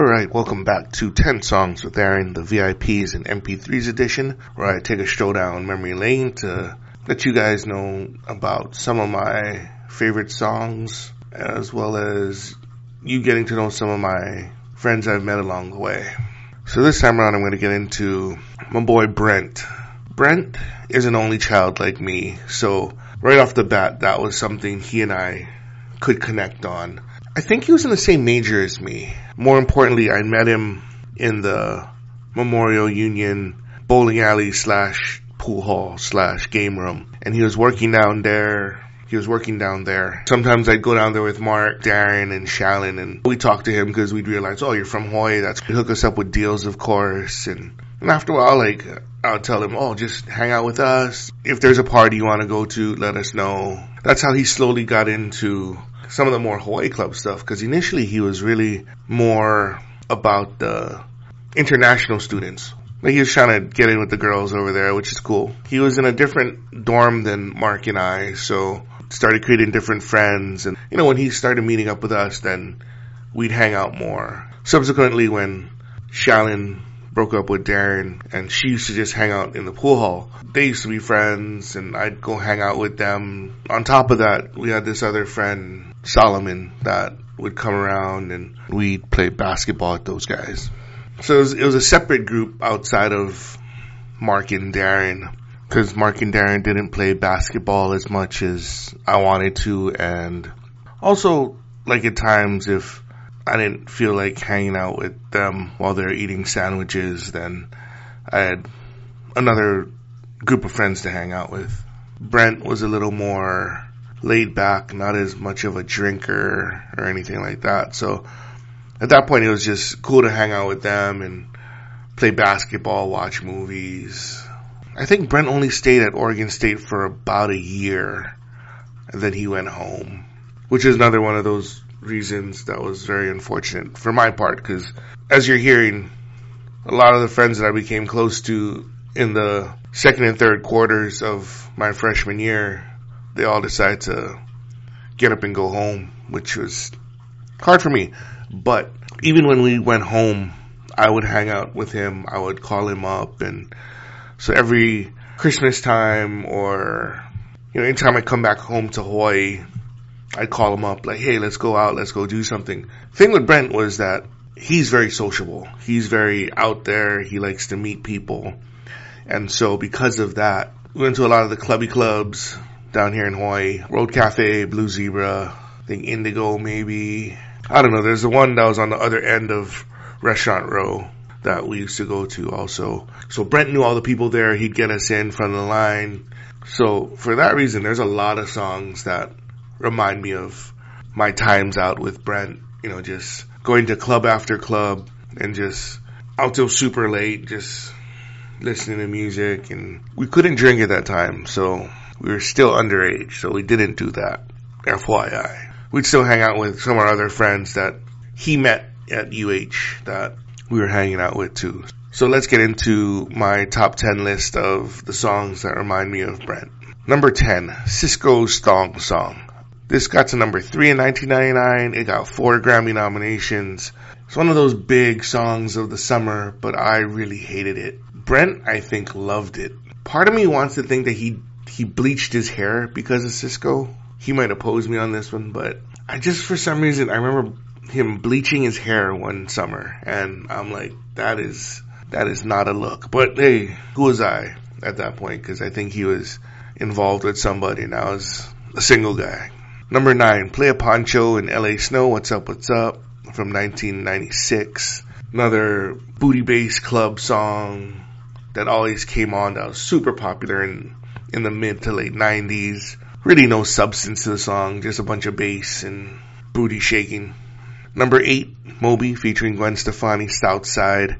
Alright, welcome back to 10 Songs with Aaron, the VIPs and MP3s edition, where I take a stroll down memory lane to let you guys know about some of my favorite songs, as well as you getting to know some of my friends I've met along the way. So this time around I'm going to get into my boy Brent. Brent is an only child like me, so right off the bat that was something he and I could connect on. I think he was in the same major as me. More importantly, I met him in the Memorial Union bowling alley slash pool hall slash game room. And he was working down there. He was working down there. Sometimes I'd go down there with Mark, Darren, and Shallon, and we talk to him because we'd realize, oh, you're from Hawaii. That's hook us up with deals, of course. And, and after a while, like, I'll tell him, oh, just hang out with us. If there's a party you want to go to, let us know. That's how he slowly got into some of the more Hawaii Club stuff because initially he was really more about the international students. Like he was trying to get in with the girls over there, which is cool. He was in a different dorm than Mark and I, so started creating different friends. And you know, when he started meeting up with us, then we'd hang out more. Subsequently, when Shallon broke up with Darren and she used to just hang out in the pool hall. They used to be friends and I'd go hang out with them. On top of that, we had this other friend, Solomon, that would come around and we'd play basketball with those guys. So it was, it was a separate group outside of Mark and Darren because Mark and Darren didn't play basketball as much as I wanted to and also like at times if I didn't feel like hanging out with them while they're eating sandwiches, then I had another group of friends to hang out with. Brent was a little more laid back, not as much of a drinker or anything like that. So at that point, it was just cool to hang out with them and play basketball, watch movies. I think Brent only stayed at Oregon State for about a year, and then he went home, which is another one of those reasons that was very unfortunate for my part because as you're hearing a lot of the friends that I became close to in the second and third quarters of my freshman year they all decided to get up and go home which was hard for me but even when we went home I would hang out with him I would call him up and so every Christmas time or you know anytime I come back home to Hawaii I'd call him up like, hey, let's go out, let's go do something. Thing with Brent was that he's very sociable. He's very out there. He likes to meet people. And so because of that, we went to a lot of the clubby clubs down here in Hawaii. Road Cafe, Blue Zebra, I think Indigo maybe. I don't know. There's the one that was on the other end of Restaurant Row that we used to go to also. So Brent knew all the people there. He'd get us in from the line. So for that reason, there's a lot of songs that remind me of my times out with Brent, you know, just going to club after club and just out till super late, just listening to music. And we couldn't drink at that time, so we were still underage, so we didn't do that. FYI. We'd still hang out with some of our other friends that he met at UH that we were hanging out with too. So let's get into my top 10 list of the songs that remind me of Brent. Number 10, Sisqó's Thong Song. This got to number three in 1999. It got four Grammy nominations. It's one of those big songs of the summer, but I really hated it. Brent, I think, loved it. Part of me wants to think that he he bleached his hair because of Sisqó. He might oppose me on this one, but I just for some reason I remember him bleaching his hair one summer, and I'm like, that is that is not a look. But hey, who was I at that point? Because I think he was involved with somebody, and I was a single guy. Number nine, Playa Poncho in LA Sno, What's Up, What's Up from 1996. Another booty bass club song that always came on that was super popular in, in the mid to late 90s. Really no substance to the song, just a bunch of bass and booty shaking. Number eight, Moby featuring Gwen Stefani, Southside.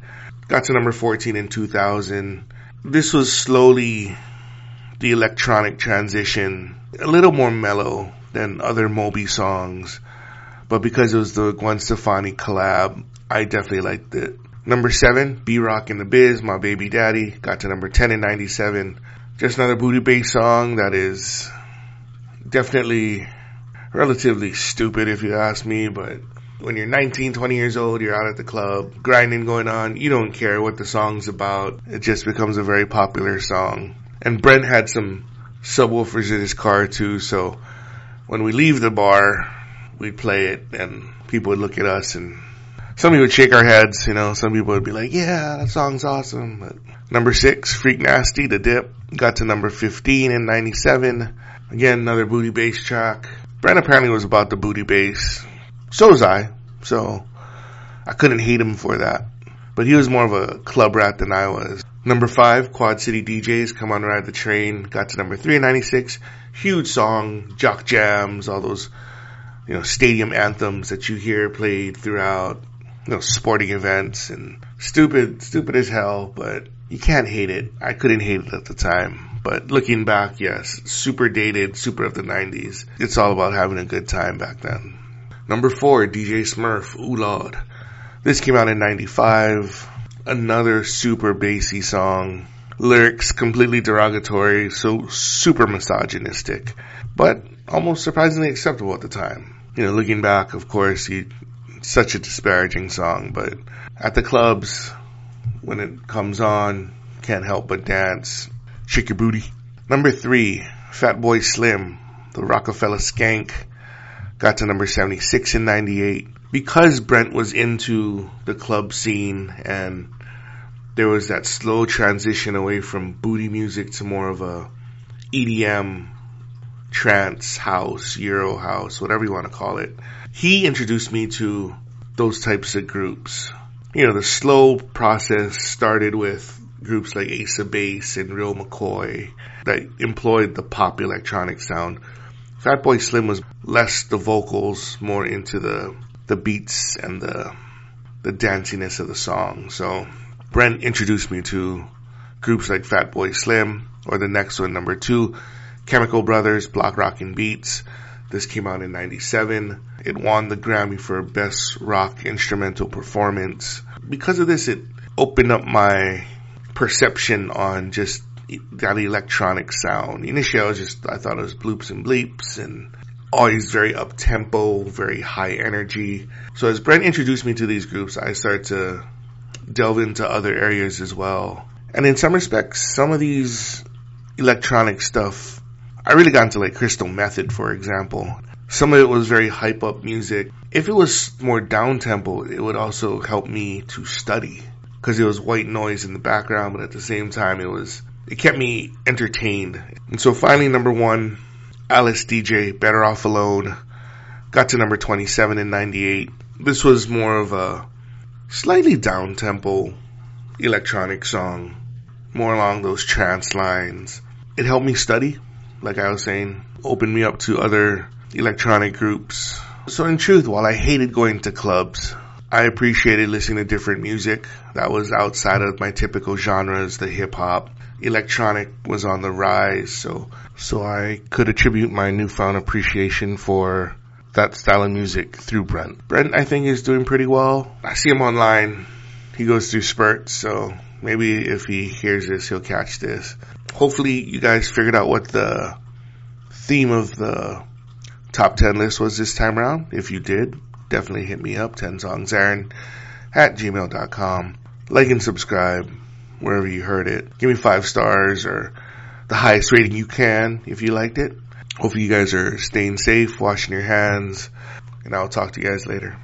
Got to number 14 in 2000. This was slowly the electronic transition, a little more mellow, than other Moby songs. But because it was the Gwen Stefani collab, I definitely liked it. Number seven, B-Rock and the Biz, My Baby Daddy, got to number 10 in 97. Just another booty bass song that is definitely relatively stupid if you ask me, but when you're 19, 20 years old, you're out at the club, grinding going on, you don't care what the song's about. It just becomes a very popular song. And Brent had some subwoofers in his car too, so when we leave the bar, we'd play it and people would look at us and some people would shake our heads, you know, some people would be like, yeah, that song's awesome. But number six, Freak Nasty, The Dip, got to number 15 in 97. Again, another booty bass track. Brent apparently was about the booty bass. So was I. So I couldn't hate him for that. But he was more of a club rat than I was. Number five, Quad City DJs, Come On Ride the Train, got to number three in 96. Huge song, jock jams, all those, you know, stadium anthems that you hear played throughout, you know, sporting events and stupid, stupid as hell, but you can't hate it. I couldn't hate it at the time. But looking back, yes, super dated, super of the 90s. It's all about having a good time back then. Number four, DJ Smurf, Ooh Lord. This came out in 95. Another super bassy song. Lyrics completely derogatory, so super misogynistic, but almost surprisingly acceptable at the time. You know, looking back, of course, he, such a disparaging song, but at the clubs, when it comes on, can't help but dance. Shake your booty. Number three, Fatboy Slim, the Rockefeller Skank got to number 76 in 98. Because Brent was into the club scene and there was that slow transition away from booty music to more of a EDM, trance house, Euro house, whatever you want to call it. He introduced me to those types of groups. You know, the slow process started with groups like Ace of Base and Real McCoy that employed the pop electronic sound. Fatboy Slim was less the vocals, more into the the beats and the the danciness of the song. So Brent introduced me to groups like Fatboy Slim, or the next one, number two, Chemical Brothers, Block Rockin' Beats. This came out in 97. It won the Grammy for Best Rock Instrumental Performance. Because of this, it opened up my perception on just that electronic sound. Initially, I was just, I thought it was bloops and bleeps and always very up tempo, very high energy. So as Brent introduced me to these groups, I started to delve into other areas as well. And in some respects, some of these electronic stuff, I really got into like Crystal Method, for example. Some of it was very hype up music. If it was more down tempo, it would also help me to study because it was white noise in the background, but at the same time, it was it kept me entertained. And so finally, number one, Alice Deejay, Better Off Alone, got to number 27 in 98. This was more of a slightly down tempo electronic song, more along those trance lines. It helped me study, like I was saying, opened me up to other electronic groups. So in truth, while I hated going to clubs, I appreciated listening to different music that was outside of my typical genres, the hip hop. Electronic was on the rise, so, so I could attribute my newfound appreciation for that style of music through Brent. Brent, I think, is doing pretty well. I see him online. He goes through spurts, so maybe if he hears this, he'll catch this. Hopefully you guys figured out what the theme of the top 10 list was this time around. If you did, definitely hit me up, 10 songs Aaron at gmail.com. Like and subscribe wherever you heard it. Give me five stars or the highest rating you can if you liked it. Hopefully you guys are staying safe, washing your hands, and I'll talk to you guys later.